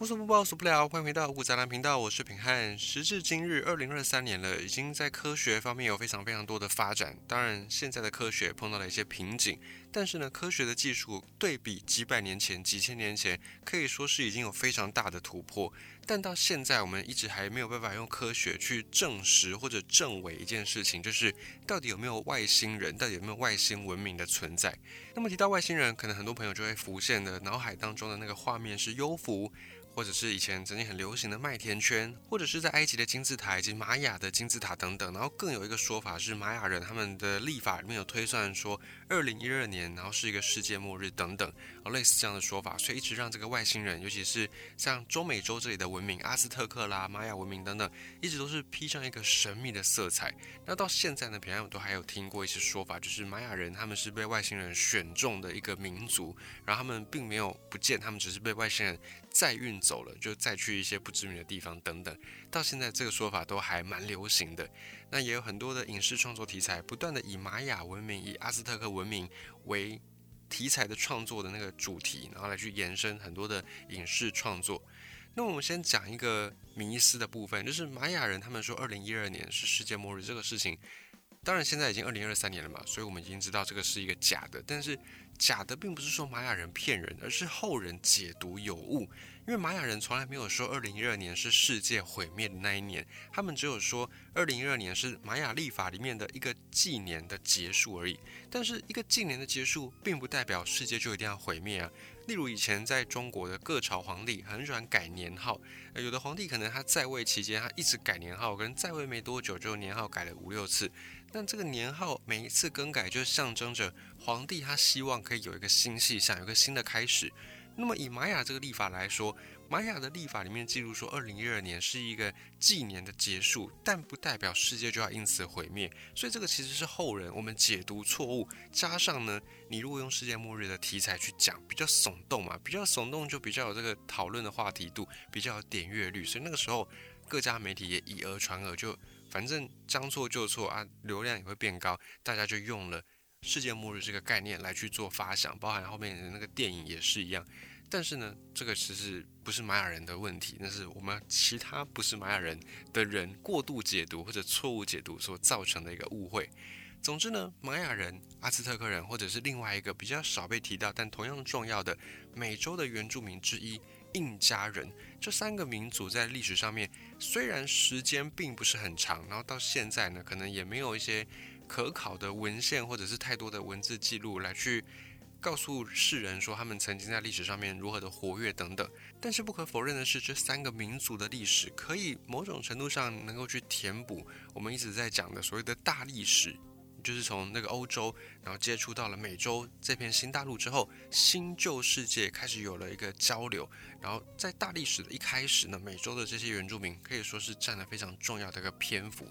无所不包，无所不聊。欢迎回到五谷杂粮频道，我是品汉。时至今日，二零二三年了，已经在科学方面有非常非常多的发展。当然，现在的科学碰到了一些瓶颈，但是呢，科学的技术对比几百年前、几千年前，可以说是已经有非常大的突破。但到现在，我们一直还没有办法用科学去证实或者证伪一件事情，就是到底有没有外星人，到底有没有外星文明的存在。那么提到外星人，可能很多朋友就会浮现的脑海当中的那个画面是幽浮。或者是以前曾经很流行的麦田圈，或者是在埃及的金字塔以及玛雅的金字塔等等，然后更有一个说法是玛雅人他们的历法里面有推算说二零一二年，然后是一个世界末日等等，类似这样的说法，所以一直让这个外星人，尤其是像中美洲这里的文文明，阿斯特克啦、玛雅文明等等，一直都是披上一个神秘的色彩。那到现在呢，平安我都还有听过一些说法，就是玛雅人他们是被外星人选中的一个民族，然后他们并没有不见，他们只是被外星人。再运走了，就再去一些不知名的地方等等。到现在这个说法都还蛮流行的。那也有很多的影视创作题材，不断的以玛雅文明、以阿斯特克文明为题材的创作的那个主题，然后来去延伸很多的影视创作。那我们先讲一个迷思的部分，就是玛雅人他们说二零一二年是世界末日这个事情。当然现在已经二零二三年了嘛，所以我们已经知道这个是一个假的，但是。假的并不是说玛雅人骗人，而是后人解读有误。因为玛雅人从来没有说二零一二年是世界毁灭的那一年，他们只有说二零一二年是玛雅历法里面的一个纪年的结束而已。但是一个纪年的结束，并不代表世界就一定要毁灭啊。例如以前在中国的各朝皇帝很喜欢改年号，有的皇帝可能他在位期间他一直改年号，可能在位没多久就年号改了五六次。但这个年号每一次更改，就象征着皇帝他希望可以有一个新气象，有个新的开始。那么以玛雅这个历法来说，玛雅的历法里面记录说，二零一二年是一个纪年的结束，但不代表世界就要因此毁灭。所以这个其实是后人我们解读错误，加上呢，你如果用世界末日的题材去讲，比较耸动嘛，比较耸动就比较有这个讨论的话题度，比较有点阅率，所以那个时候各家媒体也以讹传讹就。反正将错就错啊，流量也会变高，大家就用了世界末日这个概念来去做发想，包含后面的那个电影也是一样。但是呢，这个其实不是玛雅人的问题，那是我们其他不是玛雅人的人过度解读或者错误解读所造成的一个误会。总之呢，玛雅人、阿兹特克人，或者是另外一个比较少被提到但同样重要的美洲的原住民之一。印加人这三个民族在历史上面虽然时间并不是很长，然后到现在呢，可能也没有一些可考的文献或者是太多的文字记录来去告诉世人说他们曾经在历史上面如何的活跃等等。但是不可否认的是，这三个民族的历史可以某种程度上能够去填补我们一直在讲的所谓的大历史。就是从那个欧洲，然后接触到了美洲这片新大陆之后，新旧世界开始有了一个交流。然后在大历史的一开始呢，美洲的这些原住民可以说是占了非常重要的一个篇幅。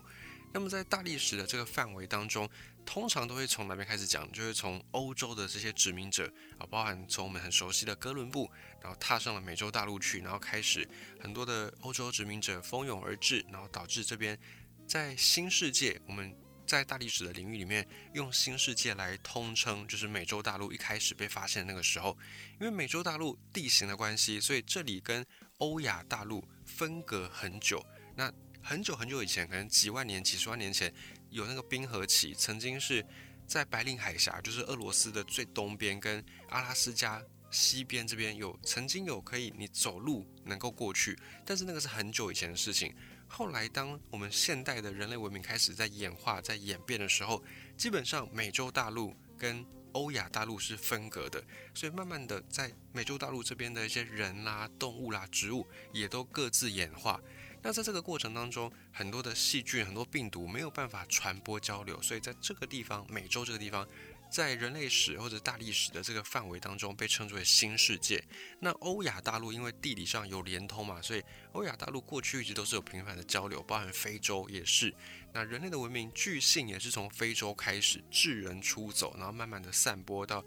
那么在大历史的这个范围当中，通常都会从哪边开始讲？就是从欧洲的这些殖民者啊，包含从我们很熟悉的哥伦布，然后踏上了美洲大陆去，然后开始很多的欧洲殖民者蜂拥而至，然后导致这边在新世界我们。在大历史的领域里面，用新世界来通称，就是美洲大陆一开始被发现的那个时候。因为美洲大陆地形的关系，所以这里跟欧亚大陆分隔很久。那很久很久以前，可能几万年、几十万年前，有那个冰河期，曾经是在白令海峡，就是俄罗斯的最东边，跟阿拉斯加西边这边有曾经有可以你走路能够过去，但是那个是很久以前的事情。后来，当我们现代的人类文明开始在演化、在演变的时候，基本上美洲大陆跟欧亚大陆是分隔的，所以慢慢的在美洲大陆这边的一些人啦、动物啦、植物也都各自演化。那在这个过程当中，很多的细菌、很多病毒没有办法传播交流，所以在这个地方，美洲这个地方。在人类史或者大历史的这个范围当中，被称之为新世界。那欧亚大陆因为地理上有连通嘛，所以欧亚大陆过去一直都是有频繁的交流，包含非洲也是。那人类的文明巨信也是从非洲开始智人出走，然后慢慢的散播到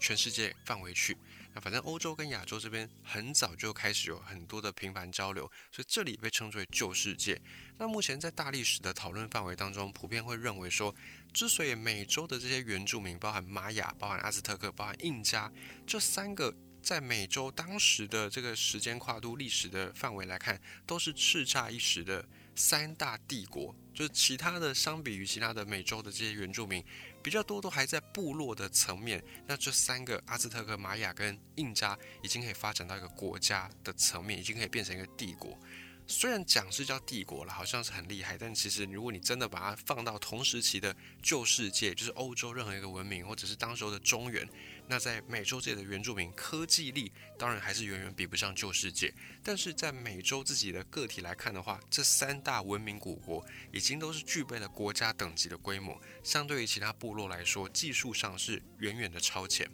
全世界范围去。那反正欧洲跟亚洲这边很早就开始有很多的频繁交流，所以这里被称之为旧世界。那目前在大历史的讨论范围当中，普遍会认为说。之所以美洲的这些原住民，包含玛雅、包含阿兹特克、包含印加这三个在美洲当时的这个时间跨度、历史的范围来看，都是叱咤一时的三大帝国。就是其他的，相比于其他的美洲的这些原住民，比较多都还在部落的层面。那这三个阿兹特克、玛雅跟印加，已经可以发展到一个国家的层面，已经可以变成一个帝国。虽然讲是叫帝国了，好像是很厉害，但其实如果你真的把它放到同时期的旧世界，就是欧洲任何一个文明，或者是当时候的中原，那在美洲界的原住民科技力当然还是远远比不上旧世界。但是在美洲自己的个体来看的话，这三大文明古国已经都是具备了国家等级的规模，相对于其他部落来说，技术上是远远的超前。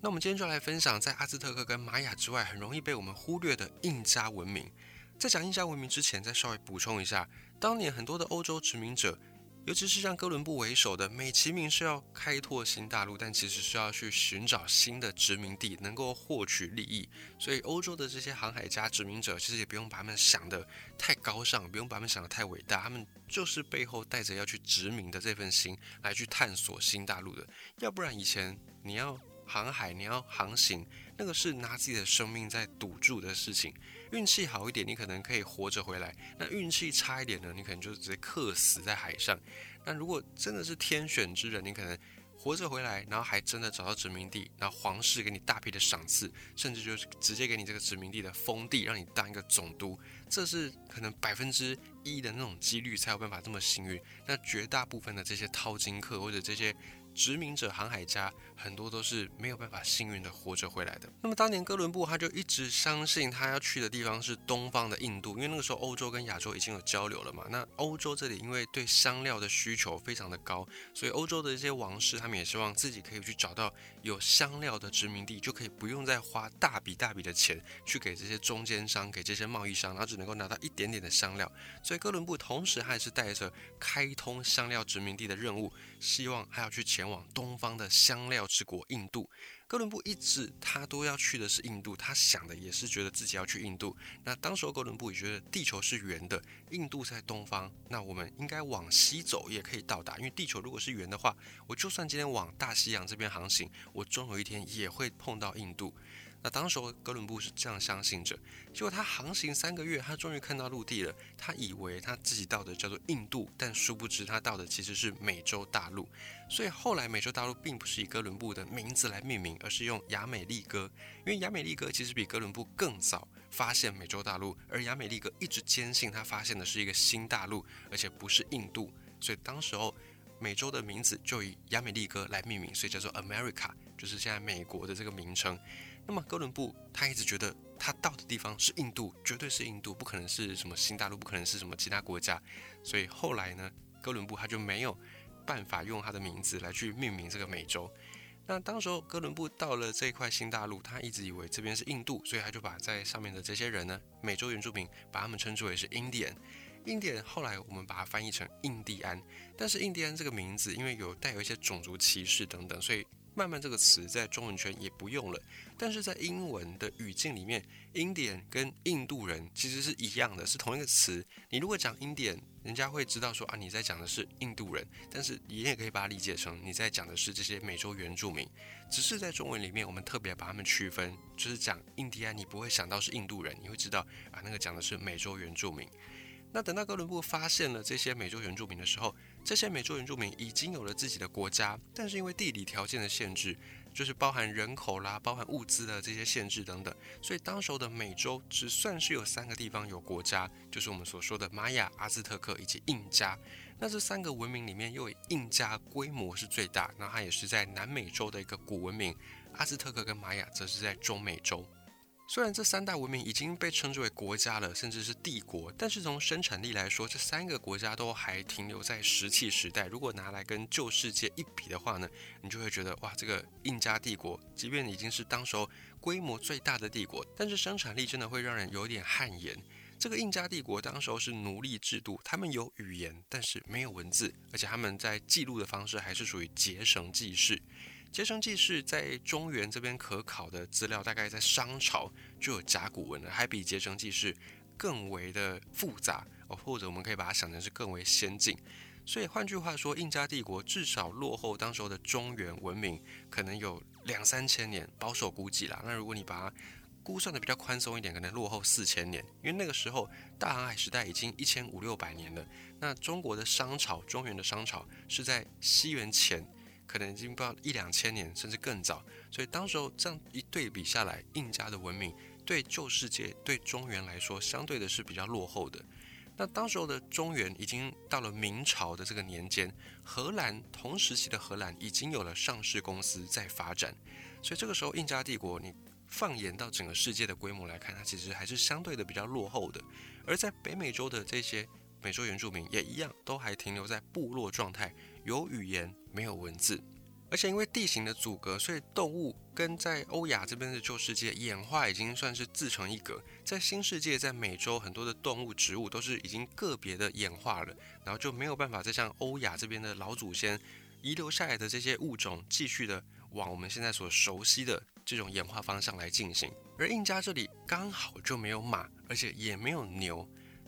那我们今天就来分享，在阿兹特克跟玛雅之外，很容易被我们忽略的印加文明。在讲印加文明之前，再稍微补充一下，当年很多的欧洲殖民者，尤其是像哥伦布为首的，美其名是要开拓新大陆，但其实是要去寻找新的殖民地，能够获取利益。所以欧洲的这些航海家、殖民者，其实也不用把他们想的太高尚，不用把他们想的太伟大，他们就是背后带着要去殖民的这份心来去探索新大陆的。要不然以前你要航海，你要航行，那个是拿自己的生命在赌注的事情。运气好一点，你可能可以活着回来；那运气差一点呢，你可能就直接客死在海上。那如果真的是天选之人，你可能活着回来，然后还真的找到殖民地，然后皇室给你大批的赏赐，甚至就是直接给你这个殖民地的封地，让你当一个总督。这是可能百分之一的那种几率才有办法这么幸运。那绝大部分的这些淘金客或者这些。殖民者、航海家很多都是没有办法幸运的活着回来的。那么当年哥伦布他就一直相信他要去的地方是东方的印度，因为那个时候欧洲跟亚洲已经有交流了嘛。那欧洲这里因为对香料的需求非常的高，所以欧洲的一些王室他们也希望自己可以去找到有香料的殖民地，就可以不用再花大笔大笔的钱去给这些中间商、给这些贸易商，然后只能够拿到一点点的香料。所以哥伦布同时还是带着开通香料殖民地的任务，希望还要去前。前往东方的香料之国印度，哥伦布一直他都要去的是印度，他想的也是觉得自己要去印度。那当时候哥伦布也觉得地球是圆的，印度在东方，那我们应该往西走也可以到达，因为地球如果是圆的话，我就算今天往大西洋这边航行，我终有一天也会碰到印度。那当时哥伦布是这样相信着，结果他航行三个月，他终于看到陆地了。他以为他自己到的叫做印度，但殊不知他到的其实是美洲大陆。所以后来美洲大陆并不是以哥伦布的名字来命名，而是用亚美利哥，因为亚美利哥其实比哥伦布更早发现美洲大陆，而亚美利哥一直坚信他发现的是一个新大陆，而且不是印度。所以当时候美洲的名字就以亚美利哥来命名，所以叫做 America，就是现在美国的这个名称。那么哥伦布他一直觉得他到的地方是印度，绝对是印度，不可能是什么新大陆，不可能是什么其他国家。所以后来呢，哥伦布他就没有办法用他的名字来去命名这个美洲。那当时候哥伦布到了这一块新大陆，他一直以为这边是印度，所以他就把在上面的这些人呢，美洲原住民，把他们称之为是印第安。印第安后来我们把它翻译成印第安，但是印第安这个名字因为有带有一些种族歧视等等，所以。慢慢这个词在中文圈也不用了，但是在英文的语境里面，Indian 跟印度人其实是一样的，是同一个词。你如果讲 Indian，人家会知道说啊你在讲的是印度人，但是你也可以把它理解成你在讲的是这些美洲原住民。只是在中文里面，我们特别把它们区分，就是讲印第安，你不会想到是印度人，你会知道啊那个讲的是美洲原住民。那等到哥伦布发现了这些美洲原住民的时候，这些美洲原住民已经有了自己的国家，但是因为地理条件的限制，就是包含人口啦、包含物资的这些限制等等，所以当时候的美洲只算是有三个地方有国家，就是我们所说的玛雅、阿兹特克以及印加。那这三个文明里面，又以印加规模是最大，那它也是在南美洲的一个古文明；阿兹特克跟玛雅则是在中美洲。虽然这三大文明已经被称之为国家了，甚至是帝国，但是从生产力来说，这三个国家都还停留在石器时代。如果拿来跟旧世界一比的话呢，你就会觉得哇，这个印加帝国，即便已经是当时候规模最大的帝国，但是生产力真的会让人有点汗颜。这个印加帝国当时候是奴隶制度，他们有语言，但是没有文字，而且他们在记录的方式还是属于结绳记事。结绳记事在中原这边可考的资料，大概在商朝就有甲骨文了，还比结绳记事更为的复杂哦，或者我们可以把它想成是更为先进。所以换句话说，印加帝国至少落后当时候的中原文明可能有两三千年，保守估计啦。那如果你把它估算的比较宽松一点，可能落后四千年，因为那个时候大航海时代已经一千五六百年了。那中国的商朝，中原的商朝是在西元前，可能已经不知道一两千年，甚至更早。所以当时候这样一对比下来，印加的文明对旧世界、对中原来说，相对的是比较落后的。那当时候的中原已经到了明朝的这个年间，荷兰同时期的荷兰已经有了上市公司在发展，所以这个时候印加帝国你。放眼到整个世界的规模来看，它其实还是相对的比较落后的。而在北美洲的这些美洲原住民也一样，都还停留在部落状态，有语言没有文字。而且因为地形的阻隔，所以动物跟在欧亚这边的旧世界演化已经算是自成一格。在新世界，在美洲很多的动物、植物都是已经个别的演化了，然后就没有办法再像欧亚这边的老祖先遗留下来的这些物种继续的往我们现在所熟悉的。这种演化方向来进行，而印加这里刚好就没有马，而且也没有牛。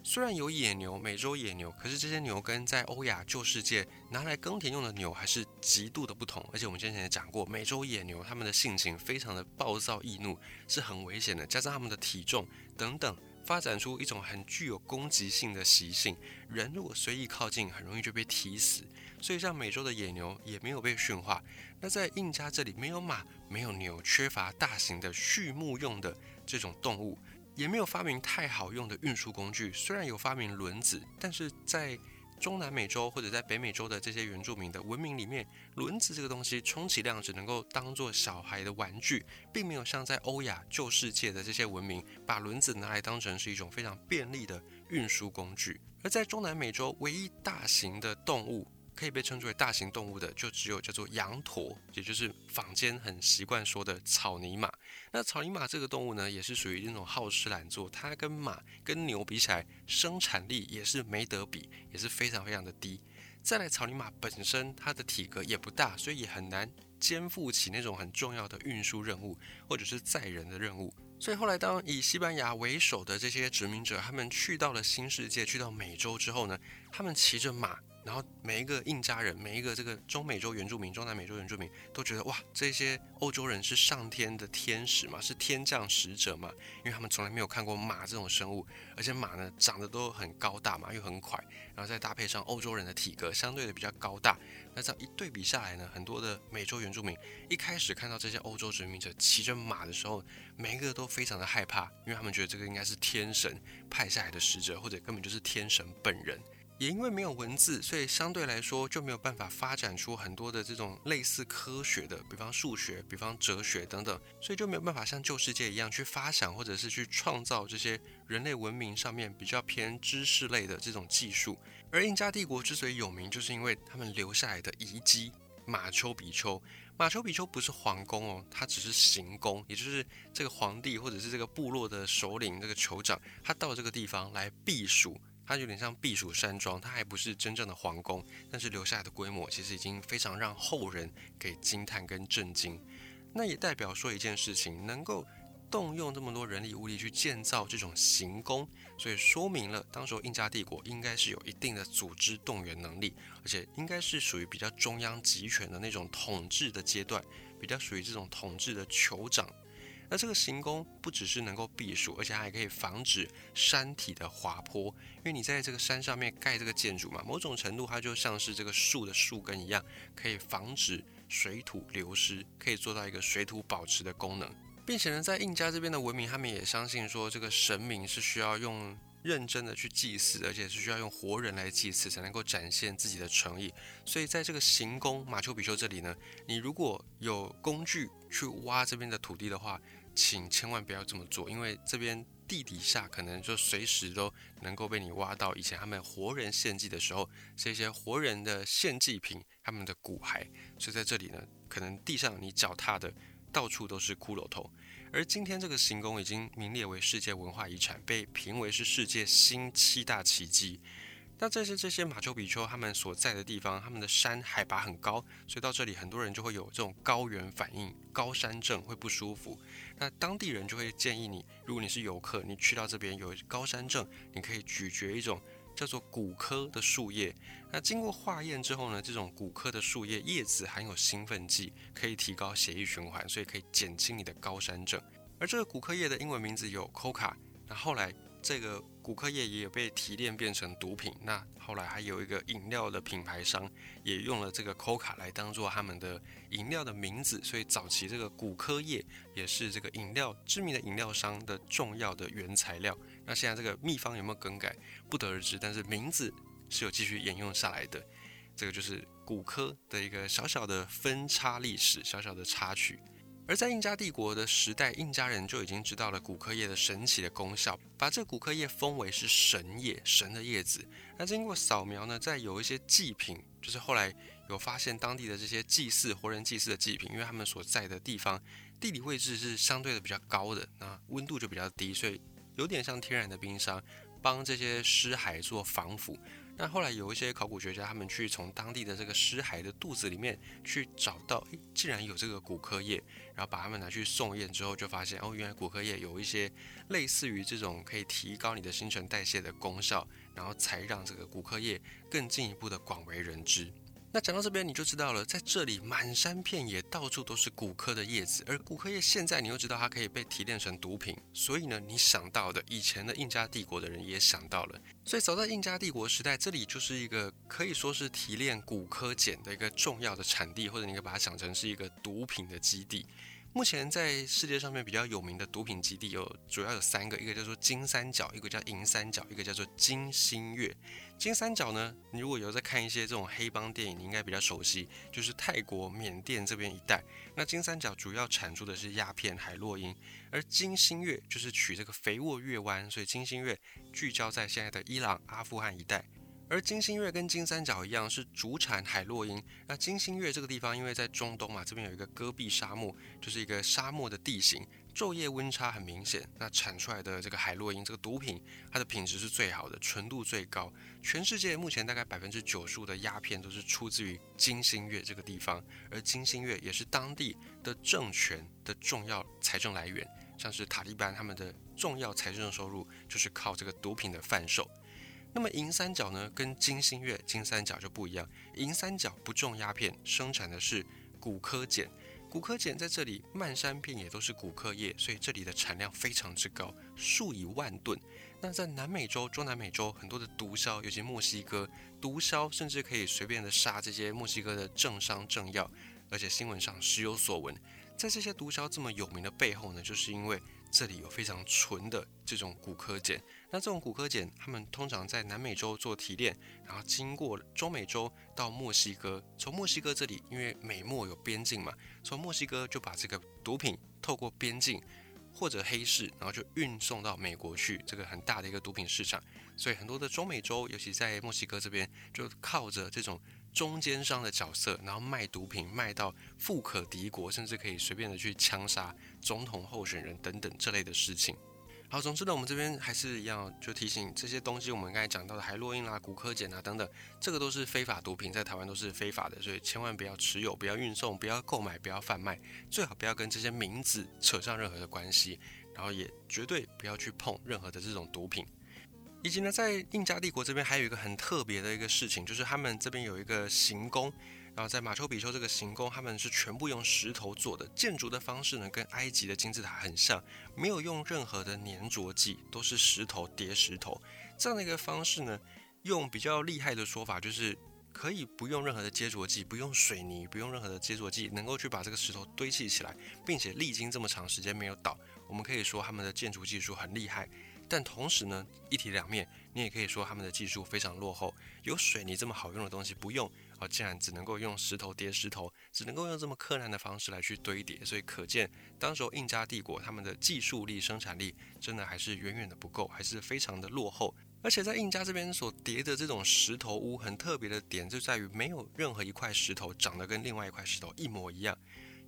虽然有野牛，美洲野牛，可是这些牛跟在欧亚旧世界拿来耕田用的牛还是极度的不同。而且我们之前也讲过，美洲野牛它们的性情非常的暴躁易怒，是很危险的。加上它们的体重等等，发展出一种很具有攻击性的习性。人如果随意靠近，很容易就被踢死。所以像美洲的野牛也没有被驯化。那在印加这里没有马，没有牛，缺乏大型的畜牧用的这种动物，也没有发明太好用的运输工具。虽然有发明轮子，但是在中南美洲或者在北美洲的这些原住民的文明里面，轮子这个东西充其量只能够当做小孩的玩具，并没有像在欧亚旧世界的这些文明，把轮子拿来当成是一种非常便利的运输工具。而在中南美洲，唯一大型的动物。可以被称之为大型动物的，就只有叫做羊驼，也就是坊间很习惯说的草泥马。那草泥马这个动物呢，也是属于那种好吃懒做，它跟马、跟牛比起来，生产力也是没得比，也是非常非常的低。再来，草泥马本身它的体格也不大，所以也很难肩负起那种很重要的运输任务或者是载人的任务。所以后来，当以西班牙为首的这些殖民者，他们去到了新世界，去到美洲之后呢，他们骑着马。然后每一个印加人，每一个这个中美洲原住民、中南美洲原住民都觉得哇，这些欧洲人是上天的天使嘛，是天降使者嘛，因为他们从来没有看过马这种生物，而且马呢长得都很高大嘛，又很快，然后再搭配上欧洲人的体格相对的比较高大，那这样一对比下来呢，很多的美洲原住民一开始看到这些欧洲殖民者骑着马的时候，每一个都非常的害怕，因为他们觉得这个应该是天神派下来的使者，或者根本就是天神本人。也因为没有文字，所以相对来说就没有办法发展出很多的这种类似科学的，比方数学、比方哲学等等，所以就没有办法像旧世界一样去发想或者是去创造这些人类文明上面比较偏知识类的这种技术。而印加帝国之所以有名，就是因为他们留下来的遗迹马丘比丘。马丘比丘不是皇宫哦，它只是行宫，也就是这个皇帝或者是这个部落的首领、这个酋长，他到这个地方来避暑。它有点像避暑山庄，它还不是真正的皇宫，但是留下来的规模其实已经非常让后人给惊叹跟震惊。那也代表说一件事情，能够动用这么多人力物力去建造这种行宫，所以说明了当时印加帝国应该是有一定的组织动员能力，而且应该是属于比较中央集权的那种统治的阶段，比较属于这种统治的酋长。那这个行宫不只是能够避暑，而且还可以防止山体的滑坡。因为你在这个山上面盖这个建筑嘛，某种程度它就像是这个树的树根一样，可以防止水土流失，可以做到一个水土保持的功能。并且呢，在印加这边的文明，他们也相信说，这个神明是需要用认真的去祭祀，而且是需要用活人来祭祀，才能够展现自己的诚意。所以在这个行宫马丘比丘这里呢，你如果有工具去挖这边的土地的话，请千万不要这么做，因为这边地底下可能就随时都能够被你挖到以前他们活人献祭的时候，这些活人的献祭品，他们的骨骸。所以在这里呢，可能地上你脚踏的到处都是骷髅头。而今天这个行宫已经名列为世界文化遗产，被评为是世界新七大奇迹。那这些这些马丘比丘他们所在的地方，他们的山海拔很高，所以到这里很多人就会有这种高原反应、高山症，会不舒服。那当地人就会建议你，如果你是游客，你去到这边有高山症，你可以咀嚼一种叫做古柯的树叶。那经过化验之后呢，这种古柯的树叶叶子含有兴奋剂，可以提高血液循环，所以可以减轻你的高山症。而这个古柯叶的英文名字有 Coca。那后来这个古柯叶也有被提炼变成毒品。那后来还有一个饮料的品牌商也用了这个 Coca 来当做他们的饮料的名字，所以早期这个古柯叶也是这个饮料知名的饮料商的重要的原材料。那现在这个秘方有没有更改，不得而知，但是名字是有继续沿用下来的。这个就是骨科的一个小小的分叉历史，小小的插曲。而在印加帝国的时代，印加人就已经知道了骨科叶的神奇的功效，把这骨科叶封为是神叶，神的叶子。那经过扫描呢，在有一些祭品，就是后来有发现当地的这些祭祀活人祭祀的祭品，因为他们所在的地方地理位置是相对的比较高的，那温度就比较低，所以有点像天然的冰箱，帮这些尸骸做防腐。那后来有一些考古学家，他们去从当地的这个尸骸的肚子里面去找到，诶，竟然有这个骨科液，然后把它们拿去送验之后，就发现哦，原来骨科液有一些类似于这种可以提高你的新陈代谢的功效，然后才让这个骨科液更进一步的广为人知。那讲到这边，你就知道了，在这里满山遍野，到处都是骨科的叶子，而骨科叶现在你又知道它可以被提炼成毒品，所以呢，你想到的以前的印加帝国的人也想到了，所以早在印加帝国时代，这里就是一个可以说是提炼骨科碱的一个重要的产地，或者你可以把它想成是一个毒品的基地。目前在世界上面比较有名的毒品基地有主要有三个，一个叫做金三角，一个叫银三角，一个叫做金星月。金三角呢，你如果有在看一些这种黑帮电影，你应该比较熟悉，就是泰国、缅甸这边一带。那金三角主要产出的是鸦片、海洛因，而金星月就是取这个肥沃月湾，所以金星月聚焦在现在的伊朗、阿富汗一带。而金星月跟金三角一样是主产海洛因。那金星月这个地方，因为在中东嘛，这边有一个戈壁沙漠，就是一个沙漠的地形，昼夜温差很明显。那产出来的这个海洛因这个毒品，它的品质是最好的，纯度最高。全世界目前大概百分之九十五的鸦片都是出自于金星月这个地方，而金星月也是当地的政权的重要财政来源，像是塔利班他们的重要财政收入就是靠这个毒品的贩售。那么银三角呢，跟金星月、金三角就不一样。银三角不种鸦片，生产的是古柯碱。古柯碱在这里漫山遍野都是古柯叶，所以这里的产量非常之高，数以万吨。那在南美洲、中南美洲，很多的毒枭，尤其墨西哥，毒枭甚至可以随便的杀这些墨西哥的政商政要，而且新闻上时有所闻。在这些毒枭这么有名的背后呢，就是因为这里有非常纯的这种古柯碱。那这种古柯碱，他们通常在南美洲做提炼，然后经过中美洲到墨西哥，从墨西哥这里，因为美墨有边境嘛，从墨西哥就把这个毒品透过边境或者黑市，然后就运送到美国去，这个很大的一个毒品市场。所以很多的中美洲，尤其在墨西哥这边，就靠着这种中间商的角色，然后卖毒品卖到富可敌国，甚至可以随便的去枪杀总统候选人等等这类的事情。好，总之呢，我们这边还是一样，就提醒这些东西，我们刚才讲到的海洛因啦、古柯碱啊等等，这个都是非法毒品，在台湾都是非法的，所以千万不要持有、不要运送、不要购买、不要贩卖，最好不要跟这些名字扯上任何的关系，然后也绝对不要去碰任何的这种毒品。以及呢，在印加帝国这边还有一个很特别的一个事情，就是他们这边有一个行宫。然后在马丘比丘这个行宫，他们是全部用石头做的，建筑的方式呢跟埃及的金字塔很像，没有用任何的粘着剂，都是石头叠石头这样的一个方式呢。用比较厉害的说法，就是可以不用任何的接着剂，不用水泥，不用任何的接着剂，能够去把这个石头堆砌起来，并且历经这么长时间没有倒。我们可以说他们的建筑技术很厉害，但同时呢，一体两面，你也可以说他们的技术非常落后。有水泥这么好用的东西不用。啊，竟然只能够用石头叠石头，只能够用这么困难的方式来去堆叠，所以可见当时候印加帝国他们的技术力、生产力真的还是远远的不够，还是非常的落后。而且在印加这边所叠的这种石头屋，很特别的点就在于没有任何一块石头长得跟另外一块石头一模一样。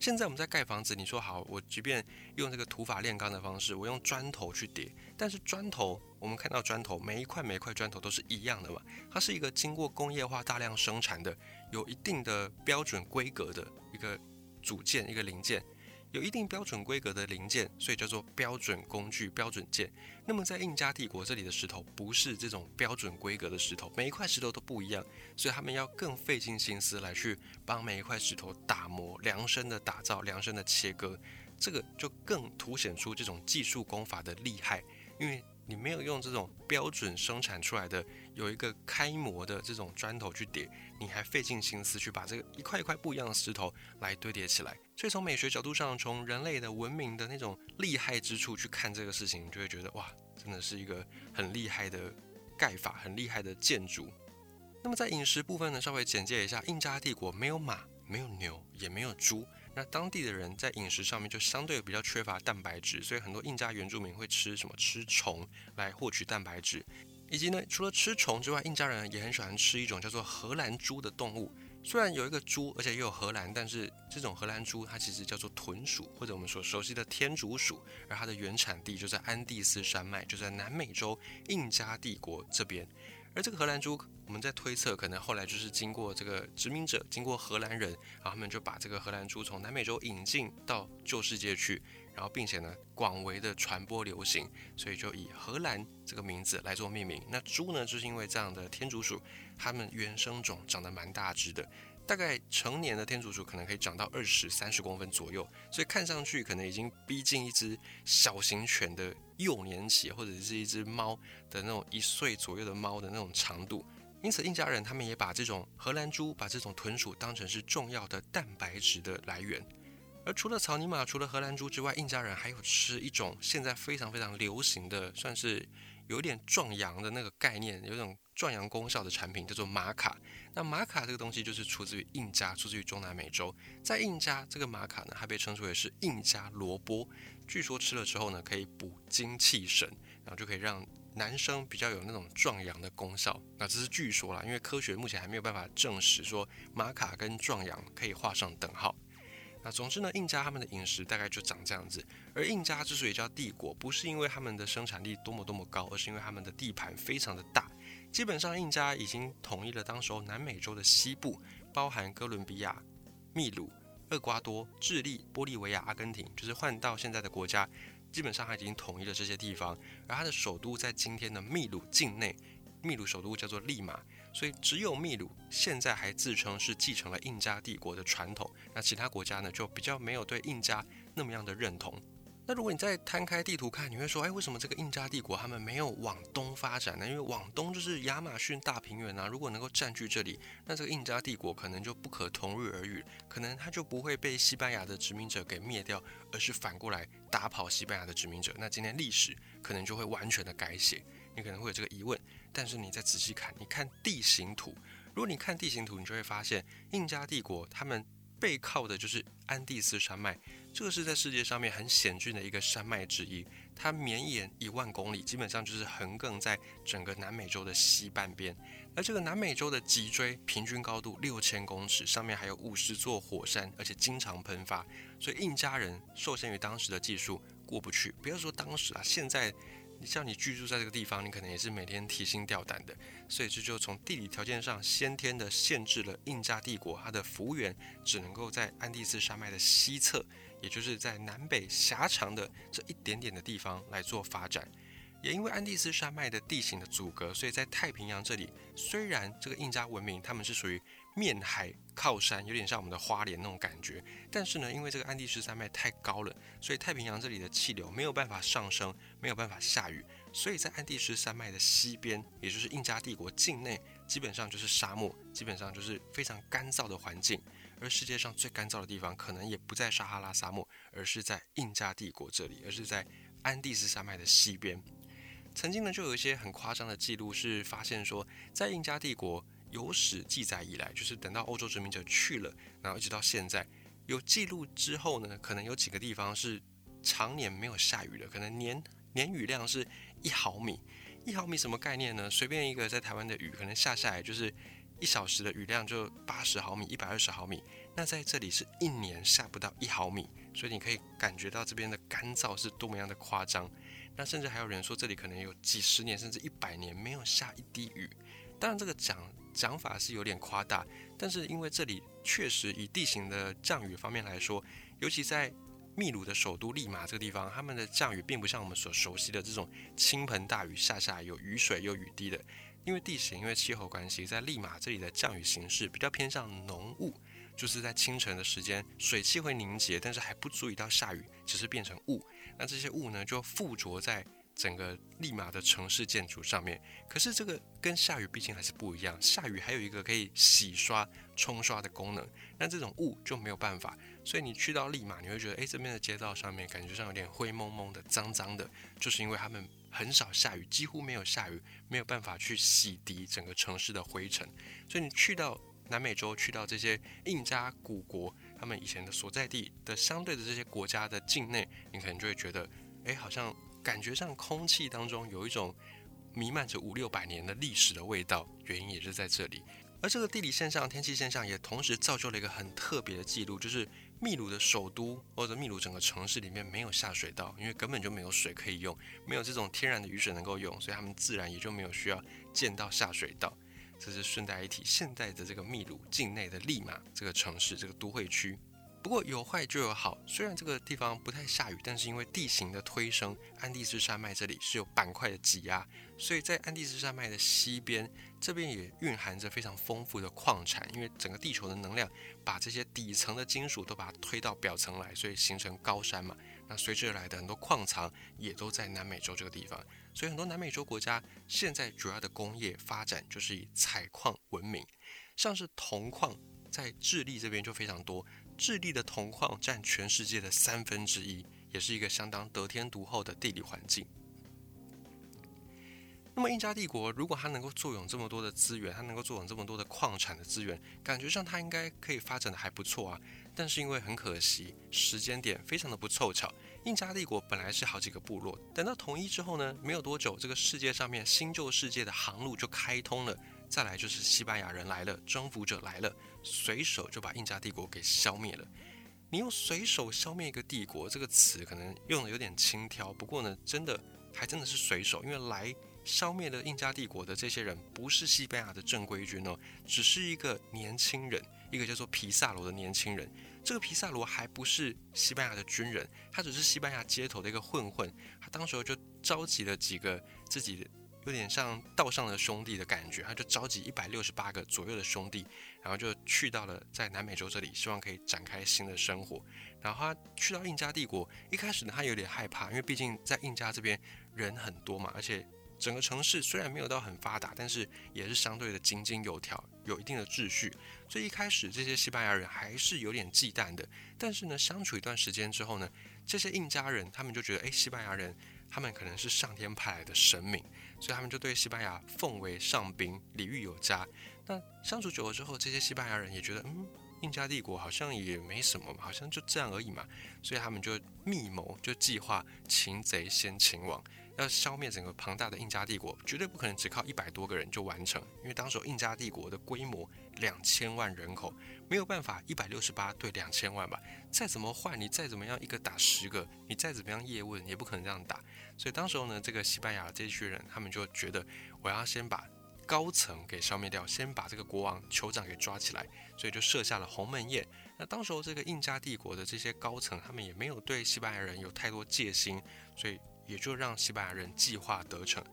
现在我们在盖房子，你说好，我即便用这个土法炼钢的方式，我用砖头去叠，但是砖头，我们看到砖头每一块每一块砖头都是一样的嘛？它是一个经过工业化大量生产的，有一定的标准规格的一个组件一个零件，有一定标准规格的零件，所以叫做标准工具、标准件。那么在印加帝国这里的石头不是这种标准规格的石头，每一块石头都不一样，所以他们要更费尽心思来去帮每一块石头打磨、量身的打造、量身的切割，这个就更凸显出这种技术工法的厉害，因为。你没有用这种标准生产出来的有一个开模的这种砖头去叠，你还费尽心思去把这个一块一块不一样的石头来堆叠起来。所以从美学角度上，从人类的文明的那种厉害之处去看这个事情，你就会觉得哇，真的是一个很厉害的盖法，很厉害的建筑。那么在饮食部分呢，稍微简介一下，印加帝国没有马，没有牛，也没有猪。那当地的人在饮食上面就相对比较缺乏蛋白质，所以很多印加原住民会吃什么吃虫来获取蛋白质，以及呢，除了吃虫之外，印加人也很喜欢吃一种叫做荷兰猪的动物。虽然有一个猪，而且又有荷兰，但是这种荷兰猪它其实叫做豚鼠，或者我们所熟悉的天竺鼠，而它的原产地就在安第斯山脉，就在南美洲印加帝国这边。而这个荷兰猪，我们在推测，可能后来就是经过这个殖民者，经过荷兰人，然后他们就把这个荷兰猪从南美洲引进到旧世界去，然后并且呢广为的传播流行，所以就以荷兰这个名字来做命名。那猪呢，就是因为这样的天竺鼠，它们原生种长得蛮大只的，大概成年的天竺鼠可能可以长到二十三十公分左右，所以看上去可能已经逼近一只小型犬的。幼年期或者是一只猫的那种一岁左右的猫的那种长度，因此印加人他们也把这种荷兰猪、把这种豚鼠当成是重要的蛋白质的来源。而除了草泥马、除了荷兰猪之外，印加人还有吃一种现在非常非常流行的，算是有点壮阳的那个概念，有种壮阳功效的产品，叫做玛卡。那玛卡这个东西就是出自于印加，出自于中南美洲。在印加，这个玛卡呢，它被称之为是印加萝卜。据说吃了之后呢，可以补精气神，然后就可以让男生比较有那种壮阳的功效。那这是据说啦，因为科学目前还没有办法证实说玛卡跟壮阳可以画上等号。那总之呢，印加他们的饮食大概就长这样子。而印加之所以叫帝国，不是因为他们的生产力多么多么高，而是因为他们的地盘非常的大。基本上，印加已经统一了当时候南美洲的西部，包含哥伦比亚、秘鲁。厄瓜多、智利、玻利维亚、阿根廷，就是换到现在的国家，基本上它已经统一了这些地方。而它的首都在今天的秘鲁境内，秘鲁首都叫做利马，所以只有秘鲁现在还自称是继承了印加帝国的传统。那其他国家呢，就比较没有对印加那么样的认同。那如果你再摊开地图看，你会说，哎，为什么这个印加帝国他们没有往东发展呢？因为往东就是亚马逊大平原啊，如果能够占据这里，那这个印加帝国可能就不可同日而语，可能它就不会被西班牙的殖民者给灭掉，而是反过来打跑西班牙的殖民者。那今天历史可能就会完全的改写。你可能会有这个疑问，但是你再仔细看，你看地形图，如果你看地形图，你就会发现印加帝国他们背靠的就是安第斯山脉。这个是在世界上面很险峻的一个山脉之一，它绵延一万公里，基本上就是横亘在整个南美洲的西半边。而这个南美洲的脊椎平均高度六千公尺，上面还有五十座火山，而且经常喷发，所以印加人受限于当时的技术过不去。不要说当时啊，现在。你像你居住在这个地方，你可能也是每天提心吊胆的，所以这就从地理条件上先天的限制了印加帝国，它的服务员只能够在安第斯山脉的西侧，也就是在南北狭长的这一点点的地方来做发展。也因为安第斯山脉的地形的阻隔，所以在太平洋这里，虽然这个印加文明他们是属于。面海靠山，有点像我们的花莲那种感觉。但是呢，因为这个安第斯山脉太高了，所以太平洋这里的气流没有办法上升，没有办法下雨。所以在安第斯山脉的西边，也就是印加帝国境内，基本上就是沙漠，基本上就是非常干燥的环境。而世界上最干燥的地方，可能也不在撒哈拉沙漠，而是在印加帝国这里，而是在安第斯山脉的西边。曾经呢，就有一些很夸张的记录，是发现说，在印加帝国。有史记载以来，就是等到欧洲殖民者去了，然后一直到现在，有记录之后呢，可能有几个地方是常年没有下雨的，可能年年雨量是一毫米。一毫米什么概念呢？随便一个在台湾的雨，可能下下来就是一小时的雨量就八十毫米、一百二十毫米。那在这里是一年下不到一毫米，所以你可以感觉到这边的干燥是多么样的夸张。那甚至还有人说，这里可能有几十年甚至一百年没有下一滴雨。当然，这个讲。讲法是有点夸大，但是因为这里确实以地形的降雨方面来说，尤其在秘鲁的首都利马这个地方，他们的降雨并不像我们所熟悉的这种倾盆大雨下下有雨水有雨滴的，因为地形因为气候关系，在利马这里的降雨形式比较偏向浓雾，就是在清晨的时间水汽会凝结，但是还不足以到下雨，只是变成雾。那这些雾呢就附着在整个利马的城市建筑上面。可是这个跟下雨毕竟还是不一样，下雨还有一个可以洗刷冲刷的功能，那这种雾就没有办法。所以你去到利马，你会觉得，哎，这边的街道上面感觉上有点灰蒙蒙的、脏脏的，就是因为他们很少下雨，几乎没有下雨，没有办法去洗涤整个城市的灰尘。所以你去到南美洲，去到这些印加古国，他们以前的所在地的相对的这些国家的境内，你可能就会觉得，哎，好像感觉上空气当中有一种弥漫着五六百年的历史的味道，原因也是在这里。而这个地理现象、天气现象也同时造就了一个很特别的记录，就是。秘鲁的首都或者秘鲁整个城市里面没有下水道，因为根本就没有水可以用，没有这种天然的雨水能够用，所以他们自然也就没有需要建到下水道。这是顺带一提，现在的这个秘鲁境内的利马这个城市这个都会区。不过有坏就有好，虽然这个地方不太下雨，但是因为地形的推升，安第斯山脉这里是有板块的挤压，所以在安第斯山脉的西边，这边也蕴含着非常丰富的矿产。因为整个地球的能量把这些底层的金属都把它推到表层来，所以形成高山嘛。那随之而来的很多矿藏也都在南美洲这个地方，所以很多南美洲国家现在主要的工业发展就是以采矿闻名，像是铜矿在智利这边就非常多。智利的铜矿占全世界的三分之一，也是一个相当得天独厚的地理环境。那么印加帝国如果它能够坐拥这么多的资源，它能够坐拥这么多的矿产的资源，感觉上它应该可以发展的还不错啊。但是因为很可惜，时间点非常的不凑巧，印加帝国本来是好几个部落，等到统一之后呢，没有多久，这个世界上面新旧世界的航路就开通了。再来就是西班牙人来了，征服者来了，随手就把印加帝国给消灭了。你用“随手消灭一个帝国”这个词，可能用的有点轻佻。不过呢，真的还真的是随手，因为来消灭了印加帝国的这些人，不是西班牙的正规军哦，只是一个年轻人，一个叫做皮萨罗的年轻人。这个皮萨罗还不是西班牙的军人，他只是西班牙街头的一个混混。他当时就召集了几个自己的。有点像道上的兄弟的感觉，他就召集一百六十八个左右的兄弟，然后就去到了在南美洲这里，希望可以展开新的生活。然后他去到印加帝国，一开始呢，他有点害怕，因为毕竟在印加这边人很多嘛，而且整个城市虽然没有到很发达，但是也是相对的井井有条，有一定的秩序。所以一开始这些西班牙人还是有点忌惮的。但是呢，相处一段时间之后呢，这些印加人他们就觉得，哎，西班牙人他们可能是上天派来的神明。所以他们就对西班牙奉为上宾，礼遇有加。那相处久了之后，这些西班牙人也觉得，嗯，印加帝国好像也没什么嘛，好像就这样而已嘛。所以他们就密谋，就计划擒贼先擒王，要消灭整个庞大的印加帝国，绝对不可能只靠一百多个人就完成，因为当时印加帝国的规模两千万人口，没有办法一百六十八对两千万吧。再怎么换，你再怎么样一个打十个，你再怎么样叶问，也不可能这样打。所以当时候呢，这个西班牙这群人，他们就觉得我要先把高层给消灭掉，先把这个国王酋长给抓起来，所以就设下了鸿门宴。那当时候这个印加帝国的这些高层，他们也没有对西班牙人有太多戒心，所以也就让西班牙人计划得逞。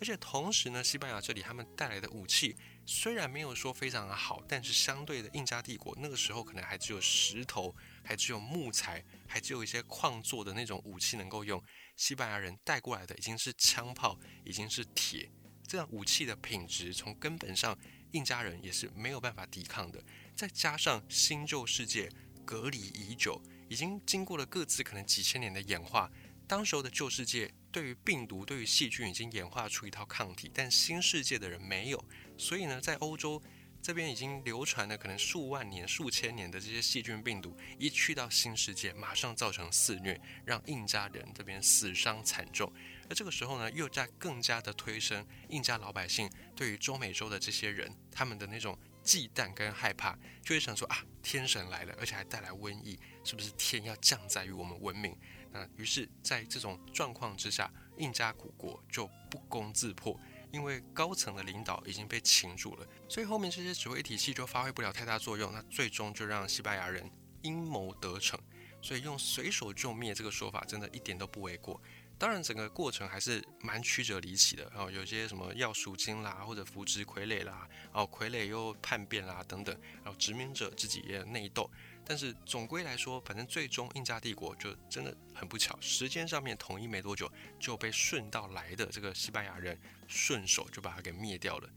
而且同时呢，西班牙这里他们带来的武器虽然没有说非常的好，但是相对的印加帝国那个时候可能还只有石头，还只有木材，还只有一些矿做的那种武器能够用。西班牙人带过来的已经是枪炮，已经是铁，这样武器的品质从根本上，印加人也是没有办法抵抗的。再加上新旧世界隔离已久，已经经过了各自可能几千年的演化，当时候的旧世界对于病毒、对于细菌已经演化出一套抗体，但新世界的人没有，所以呢，在欧洲。这边已经流传了可能数万年、数千年的这些细菌病毒，一去到新世界，马上造成肆虐，让印加人这边死伤惨重。而这个时候呢，又在更加的推升印加老百姓对于中美洲的这些人他们的那种忌惮跟害怕，就会想说啊，天神来了，而且还带来瘟疫，是不是天要降灾于我们文明？那于是，在这种状况之下，印加古国就不攻自破。因为高层的领导已经被擒住了，所以后面这些指挥体系就发挥不了太大作用。那最终就让西班牙人阴谋得逞。所以用随手就灭这个说法，真的一点都不为过。当然，整个过程还是蛮曲折离奇的，然后有些什么要赎金啦，或者扶植傀儡啦，然后傀儡又叛变啦等等，然后殖民者自己也内斗。但是总归来说，反正最终印加帝国就真的很不巧，时间上面统一没多久就被顺道来的这个西班牙人顺手就把它给灭掉了。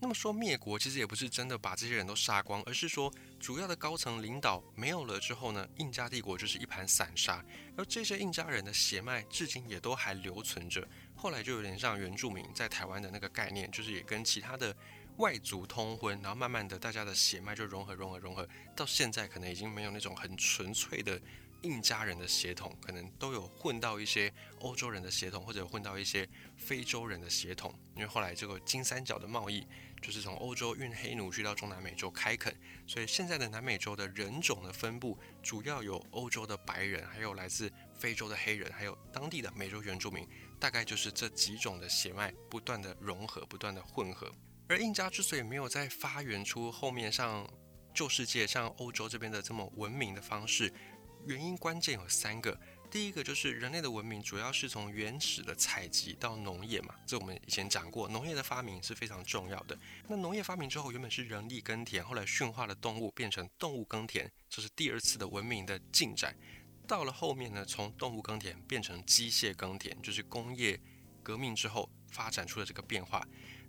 那么说灭国其实也不是真的把这些人都杀光，而是说主要的高层领导没有了之后呢，印加帝国就是一盘散沙。而这些印加人的血脉至今也都还留存着。后来就有点像原住民在台湾的那个概念，就是也跟其他的外族通婚，然后慢慢的大家的血脉就融合融合融合，到现在可能已经没有那种很纯粹的。印加人的血统可能都有混到一些欧洲人的血统，或者混到一些非洲人的血统。因为后来这个金三角的贸易就是从欧洲运黑奴去到中南美洲开垦，所以现在的南美洲的人种的分布主要有欧洲的白人，还有来自非洲的黑人，还有当地的美洲原住民，大概就是这几种的血脉不断的融合，不断的混合。而印加之所以没有再发源出后面像旧世界、像欧洲这边的这么文明的方式。原因关键有三个，第一个就是人类的文明主要是从原始的采集到农业嘛，这我们以前讲过，农业的发明是非常重要的。那农业发明之后，原本是人力耕田，后来驯化了动物，变成动物耕田，这是第二次的文明的进展。到了后面呢，从动物耕田变成机械耕田，就是工业革命之后发展出了这个变化。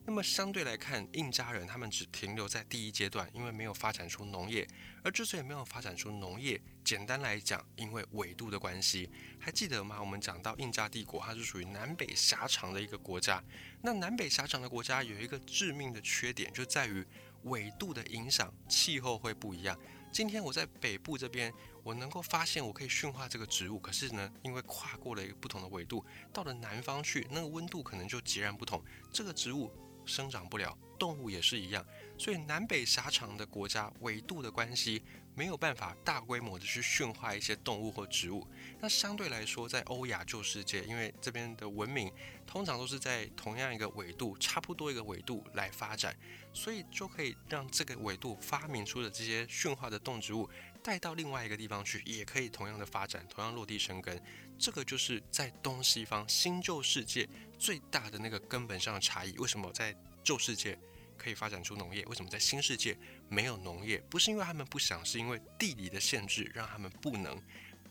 那么相对来看，印加人他们只停留在第一阶段，因为没有发展出农业。而之所以没有发展出农业，简单来讲，因为纬度的关系。还记得吗？我们讲到印加帝国，它是属于南北狭长的一个国家。那南北狭长的国家有一个致命的缺点，就在于纬度的影响，气候会不一样。今天我在北部这边，我能够发现我可以驯化这个植物，可是呢，因为跨过了一个不同的纬度，到了南方去，那个温度可能就截然不同，这个植物。生长不了，动物也是一样，所以南北狭长的国家纬度的关系没有办法大规模的去驯化一些动物或植物。那相对来说，在欧亚旧世界，因为这边的文明通常都是在同样一个纬度，差不多一个纬度来发展，所以就可以让这个纬度发明出的这些驯化的动植物带到另外一个地方去，也可以同样的发展，同样落地生根。这个就是在东西方新旧世界最大的那个根本上的差异。为什么在旧世界可以发展出农业？为什么在新世界没有农业？不是因为他们不想，是因为地理的限制让他们不能。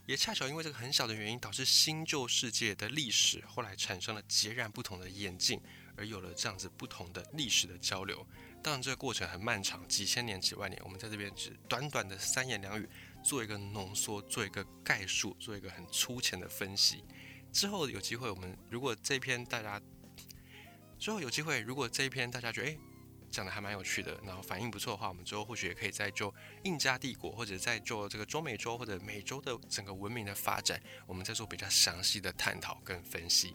也恰巧因为这个很小的原因，导致新旧世界的历史后来产生了截然不同的演进，而有了这样子不同的历史的交流。当然，这个过程很漫长，几千年、几万年。我们在这边只短短的三言两语。做一个浓缩，做一个概述，做一个很粗浅的分析。之后有机会，我们如果这篇大家之后有机会，如果这一篇大家觉得诶讲的还蛮有趣的，然后反应不错的话，我们之后或许也可以再做印加帝国，或者再做这个中美洲或者美洲的整个文明的发展，我们再做比较详细的探讨跟分析。